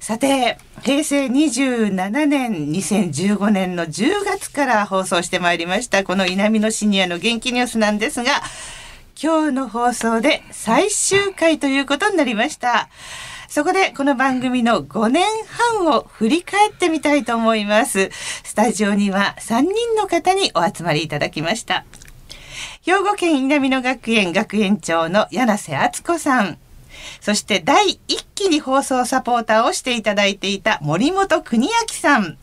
さて平成27年2015年の10月から放送してまいりましたこの稲美野シニアの元気ニュースなんですが今日の放送で最終回ということになりました。そこでこの番組の5年半を振り返ってみたいと思います。スタジオには3人の方にお集まりいただきました。兵庫県南野学園学園長の柳瀬敦子さん。そして第一期に放送サポーターをしていただいていた森本邦明さん。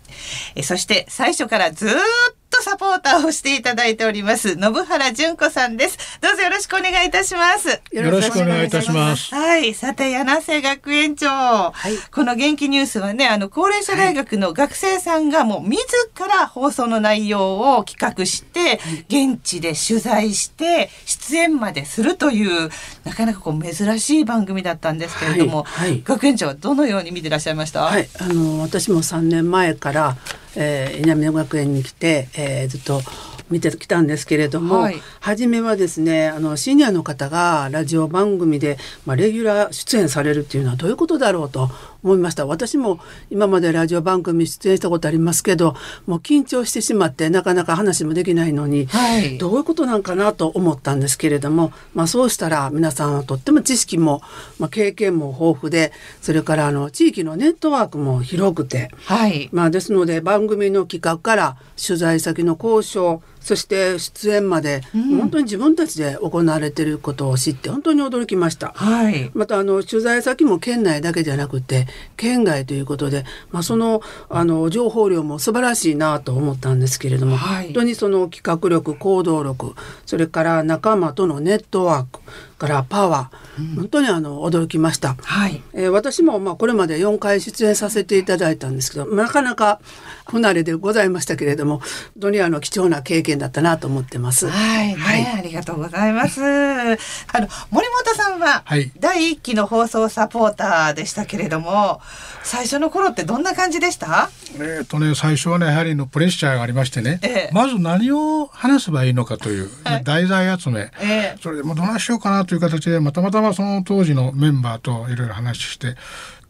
そして最初からずっとサポーターをしていただいております信原純子さんです。どうぞよろしくお願いいたします。よろしくお願いいたします。はい。さて柳瀬学園長、はい、この元気ニュースはねあの高齢者大学の学生さんがもう自ら放送の内容を企画して、現地で取材して出演までするというなかなかこう珍しい番組だったんですけれども、はい、学園長はどのように見てらっしゃいました？はい。あの私も3年前からえー、稲美野学園に来て、えー、ずっと見てきたんですけれども、はい、初めはですねあのシニアの方がラジオ番組で、まあ、レギュラー出演されるっていうのはどういうことだろうと思いました。私も今までラジオ番組出演したことありますけどもう緊張してしまってなかなか話もできないのに、はい、どういうことなんかなと思ったんですけれども、まあ、そうしたら皆さんはとっても知識も、まあ、経験も豊富でそれからあの地域のネットワークも広くて、はい、まあ、ですので番組の企画から取材先の交渉そして出演まで、うん、本当に自分たちで行われていることを知って本当に驚きました。はい、またあの取材先も県内だけじゃなくて県外ということで、まあ、そのあの情報量も素晴らしいなと思ったんですけれども、はい、本当にその企画力行動力それから仲間とのネットワークからパワー、うん、本当にあの驚きました、はい。えー、私もまあこれまで4回出演させていただいたんですけどなかなか不慣れでございましたけれども本当にあの貴重な経験だったなと思ってます。はい、はい、ありがとうございます。あの森本さんは第一期の放送サポーターでしたけれども、最初の頃ってどんな感じでした？えっとね最初はねやはりのプレッシャーがありましてね、ええ、まず何を話せばいいのかという、はい、題材集め、え、それでもどないしようかなという形でまたまたまその当時のメンバーといろいろ話して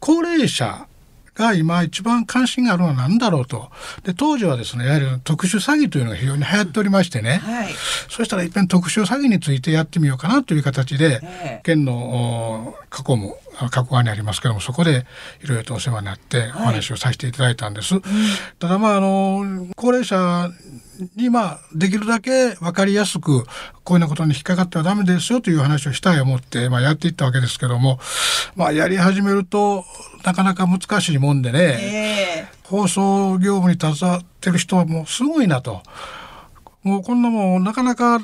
高齢者が今一番関心があるのは何だろうと。で、当時はですね、やはり特殊詐欺というのが非常に流行っておりましてね、はい、そしたら一遍特殊詐欺についてやってみようかなという形で、えー、県の過去も加古川にありますけどもそこでいろいろとお世話になってお話をさせていただいたんです。はい、ただまああの高齢者にまあできるだけ分かりやすくこういうようなことに引っかかってはダメですよという話をしたい思って、まあ、やっていったわけですけども、まあ、やり始めるとなかなか難しいもんでね、えー、放送業務に携わってる人はもうすごいなと。もうこんなもんなかなか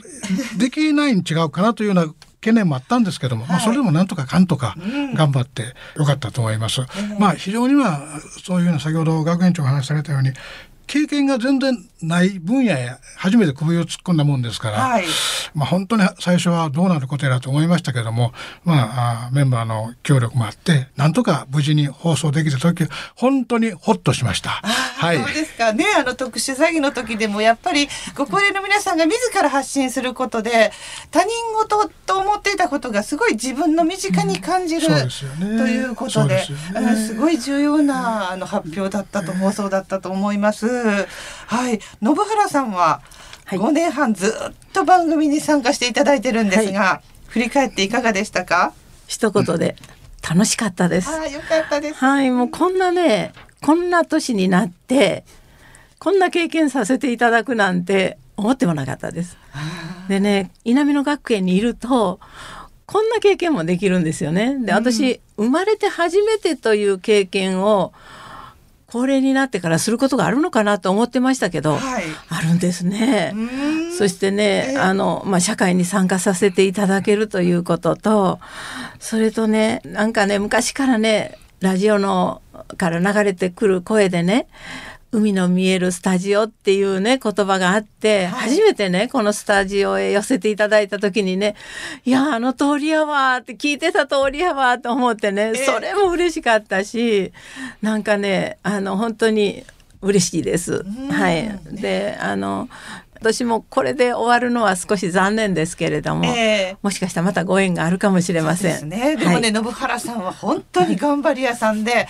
できないに違うかなというような懸念もあったんですけども、はい、まあそれでもなんとかかんとか頑張ってよかったと思います。うん、まあ非常にはそういうような先ほど学園長が話されたように経験が全然ない分野へ初めて首を突っ込んだもんですから、はい、まあ本当に最初はどうなることやらと思いましたけども、まあメンバーの協力もあって、なんとか無事に放送できた時、本当にほっとしました。はい。そうですかね。あの特殊詐欺の時でもやっぱりご高齢の皆さんが自ら発信することで、他人事と思っていたことがすごい自分の身近に感じる、うんね、ということで、ね、すごい重要なあの発表だったと、放送だったと思います。はい。信原さんは5年半ずっと番組に参加していただいてるんですが、はい、振り返っていかがでしたか？一言で、楽しかったです。あよかったです。はい、もうこんなね、こんな年になってこんな経験させていただくなんて思ってもなかったです。でね稲美野学園にいるとこんな経験もできるんですよね。で私、うん、生まれて初めてという経験を高齢になってからすることがあるのかなと思ってましたけど、はい、あるんですね。そしてね、あの、まあ、社会に参加させていただけるということと、それとね、なんかね、昔からね、ラジオのから流れてくる声でね、海の見えるスタジオっていうね言葉があって、はい、初めてねこのスタジオへ寄せていただいた時にねいやあの通りやわって聞いてた通りやわと思ってね、それも嬉しかったしなんかねあの本当に嬉しいです。はい、であの私もこれで終わるのは少し残念ですけれども、えー、もしかしたらまたご縁があるかもしれません。ね、でもね、はい、信原さんは本当に頑張り屋さんで、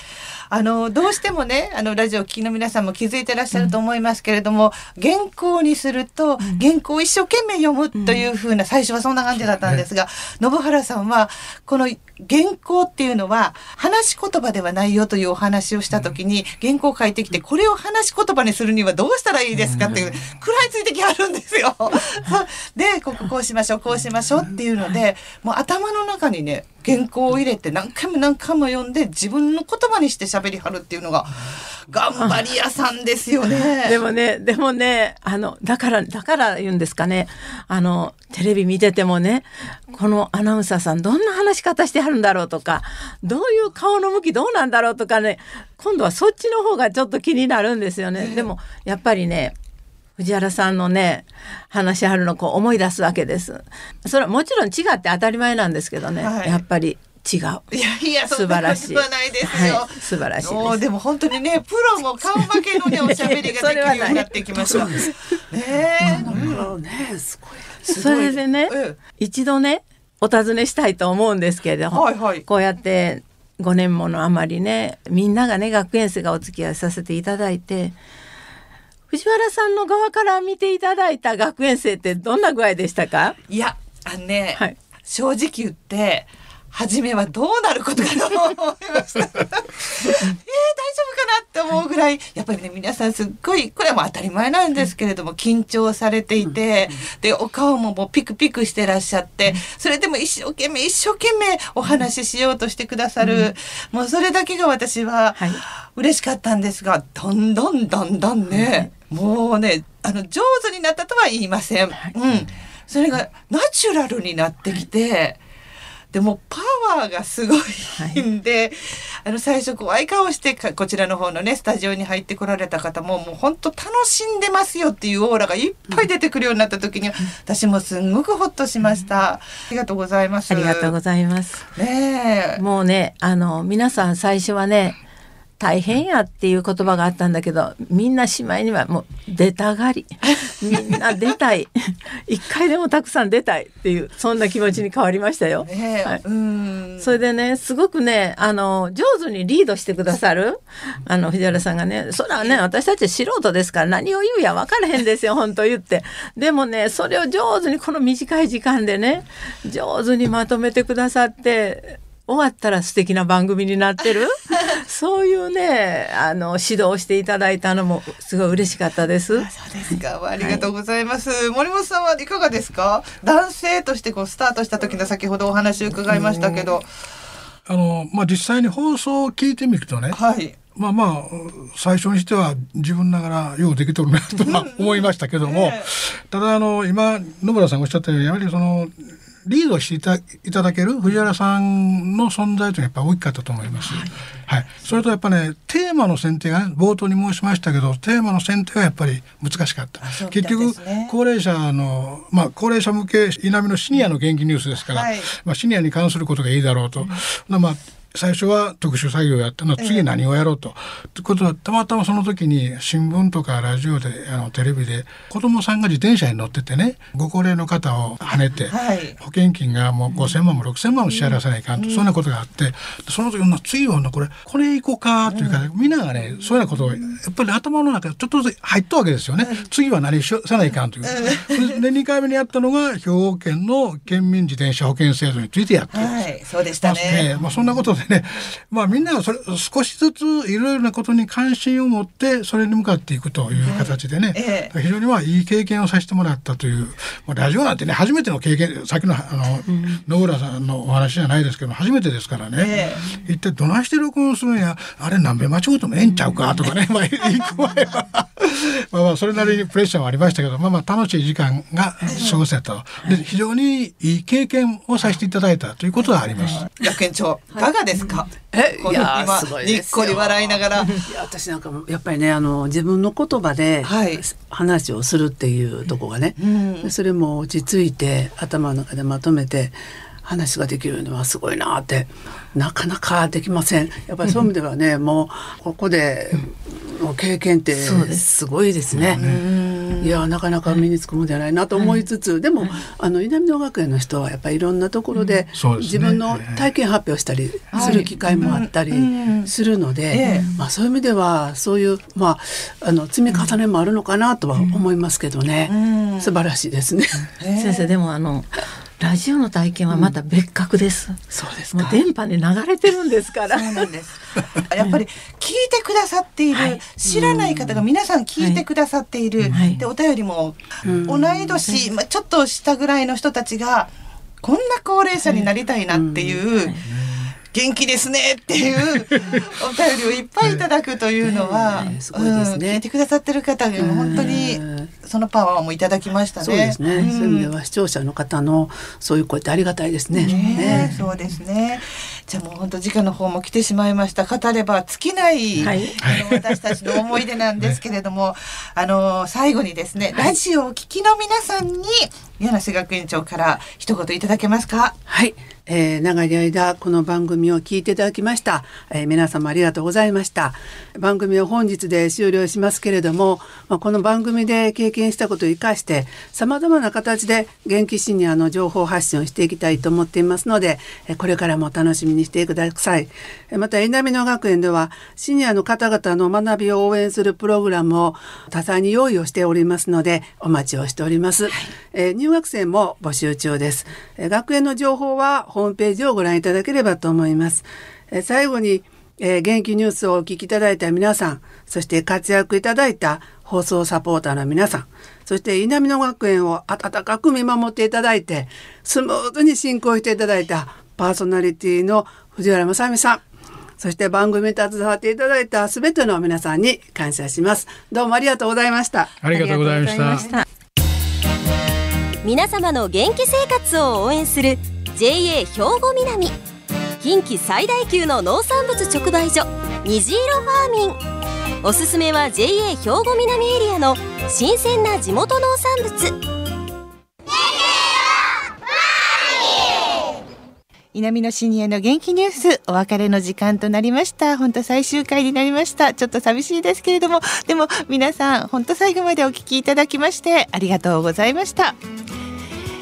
あのどうしてもねあのラジオ聴きの皆さんも気づいてらっしゃると思いますけれども、うん、原稿にすると、原稿を一生懸命読むというふうな、最初はそんな感じだったんですが、信原さんはこの原稿っていうのは話し言葉ではないよというお話をした時に原稿を書いてきてこれを話し言葉にするにはどうしたらいいですかっていう食らいついてきはるんですよ。でこここうしましょうこうしましょうっていうのでもう頭の中にね原稿を入れて何回も何回も読んで自分の言葉にして喋りはるっていうのが頑張り屋さんですよね。でもねでもねあのだからだから言うんですかねあのテレビ見ててもねこのアナウンサーさんどんな話し方してはるんだろうとかどういう顔の向きどうなんだろうとかね今度はそっちの方がちょっと気になるんですよね。でもやっぱりね藤原さんのね話しはるのこう思い出すわけです。それはもちろん違って当たり前なんですけどね、はい、やっぱり違う。いやいや素晴らしい。ないですよ。はい、素晴らしいで。でも本当にねプロも顔負けのねおしゃべりができるようになってきました。ねえ、うん、ねすごい。それでね、うん、一度ねお尋ねしたいと思うんですけれども、はいはい、こうやって5年ものあまりねみんながね学園生がお付き合いさせていただいて。藤原さんの側から見ていただいた学園生ってどんな具合でしたか？いやあのね、はい、正直言って初めはどうなることかと思いました。えー、大丈夫かなって思うぐらい、やっぱりね、皆さんすっごい、これはもう当たり前なんですけれども、緊張されていて、で、お顔ももうピクピクしてらっしゃって、それでも一生懸命、一生懸命お話ししようとしてくださる、もうそれだけが私は嬉しかったんですが、どんどんどんどんね、もうね、あの、上手になったとは言いません。うん。それがナチュラルになってきて、でもパワーがすごいんで、はい、あの最初怖い顔してこちらの方のねスタジオに入ってこられた方ももう本当楽しんでますよっていうオーラがいっぱい出てくるようになった時に、うん、私もすんごくほっとしました、うん、ありがとうございます。ありがとうございます。ねもうねあの皆さん最初はね大変やっていう言葉があったんだけどみんなしまいにはもう出たがり。みんな出たい。一回でもたくさん出たいっていうそんな気持ちに変わりましたよ。ねはい、うん。それでねすごくねあの上手にリードしてくださるあの藤原さんがねそれはね私たち素人ですから何を言うや分からへんですよ本当言って。でもねそれを上手にこの短い時間でね上手にまとめてくださって終わったら素敵な番組になってる そういうねあの指導していただいたのもすごい嬉しかったです。そうですか。ありがとうございます、はい、森本さんはいかがですか？男性としてこうスタートした時の先ほどお話を伺いましたけど。あのまあ、実際に放送を聞いてみるとね、はい、まあまあ最初にしては自分ながらようできとるなとは思いましたけども、ただあの今野村さんがおっしゃったようにやはりそのリードしていただける藤原さんの存在というのはやっぱ大きかったと思います。はい、はい、それとやっぱねテーマの選定が、ね、冒頭に申しましたけどテーマの選定はやっぱり難しかった。ね、結局高齢者のまあ高齢者向け稲美のシニアの元気ニュースですから、はい、まあシニアに関することがいいだろうと。うん、まあ最初は特殊作業をやったの。次何をやろうと。ということはたまたまその時に新聞とかラジオであのテレビで子供さんが自転車に乗っててねご高齢の方をはねて、はい、保険金がもう5,000万も6,000万も支払わせないかんと、うん、そんなことがあってその時の次はこれこれ行こうかというか、うん、みんながねそういうようなことをやっぱり頭の中でちょっとずつ入ったわけですよね。うん、次は何しさないかんという。で2回目にやったのが兵庫県の県民自転車保険制度についてやって、はい、そうでしたね。まあ、そんなことでで ね、まあみんながそれ少しずついろいろなことに関心を持ってそれに向かっていくという形でね、えー、非常にまあいい経験をさせてもらったという、まあ、ラジオなんてね初めての経験さっきのあの、うん、野浦さんのお話じゃないですけど初めてですからね、えー、一体どないして録音するんや？あれ何べ間違うともええんちゃうか？とかね、まあ行く前は。まあまあそれなりにプレッシャーはありましたけどまあまあ楽しい時間が過ごせたで非常にいい経験をさせていただいたということはあります。学園長いかがですか、えいやすごいにっこり笑いながら。いや私なんかやっぱりねあの自分の言葉で話をするっていうとこがね、はい、それも落ち着いて頭の中でまとめて話ができるのはすごいなってなかなかできません。やっぱりそういう意味ではねもうここでの経験ってす。ごいですね。いやなかなか身につくもんじゃないなと思いつつ、でも、あの稲美野学園の人はやっぱりいろんなところで自分の体験発表したりする機会もあったりするので、まあ、そういう意味ではそういう、まあ、あの積み重ねもあるのかなとは思いますけどね、素晴らしいですね。先生でもあのラジオの体験はまた別格です。うん、そうですもう電波で流れてるんですから。そうなんです。やっぱり聞いてくださっている、はい、知らない方が皆さん聞いてくださっている、はい、でお便りも同い年、まあちょっと下ぐらいの人たちがこんな高齢者になりたいなっていう。元気ですねっていう お便りをいっぱいいただくというのは、すごいですね、聞いてくださってる方が本当にそのパワーもいただきましたね。そうですね。うん、そういう意味では視聴者の方のそういう声ってありがたいですね。ねねそうですね。じゃあもう本当時間の方も来てしまいました。語れば尽きない、はい、私たちの思い出なんですけれども、あの最後にですね、ラジオを聴きの皆さんに柳瀬学園長から一言いただけますか？はい。えー、長い間この番組を聞いていただきました、えー、皆様ありがとうございました番組を本日で終了しますけれども、まあ、この番組で経験したことを生かして様々な形で元気シニアの情報発信をしていきたいと思っていますのでこれからも楽しみにしてください。また稲美野学園ではシニアの方々の学びを応援するプログラムを多彩に用意をしておりますのでお待ちをしております、はい、えー、入学生も募集中です、え学園の情報はホームページをご覧いただければと思います。え最後に、えー、元気ニュースをお聞きいただいた皆さん、そして活躍いただいた放送サポーターの皆さん、そして稲美野学園を温かく見守っていただいて、スムーズに進行していただいたパーソナリティの藤原正美さん、そして番組に携わっていただいたすべての皆さんに感謝します。どうもありがとうございました。ありがとうございました。皆様の元気生活を応援する JA 兵庫南近畿最大級の農産物直売所虹色ファーミンおすすめは JA 兵庫南エリアの新鮮な地元農産物。南のシニアの元気ニュース。お別れの時間となりました。本当最終回になりました。ちょっと寂しいですけれども。でも皆さん本当最後までお聞きいただきましてありがとうございました。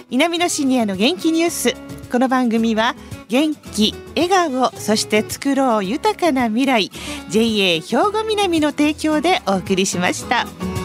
南のシニアの元気ニュース。この番組は元気笑顔そして作ろう豊かな未来 JA 兵庫南の提供でお送りしました。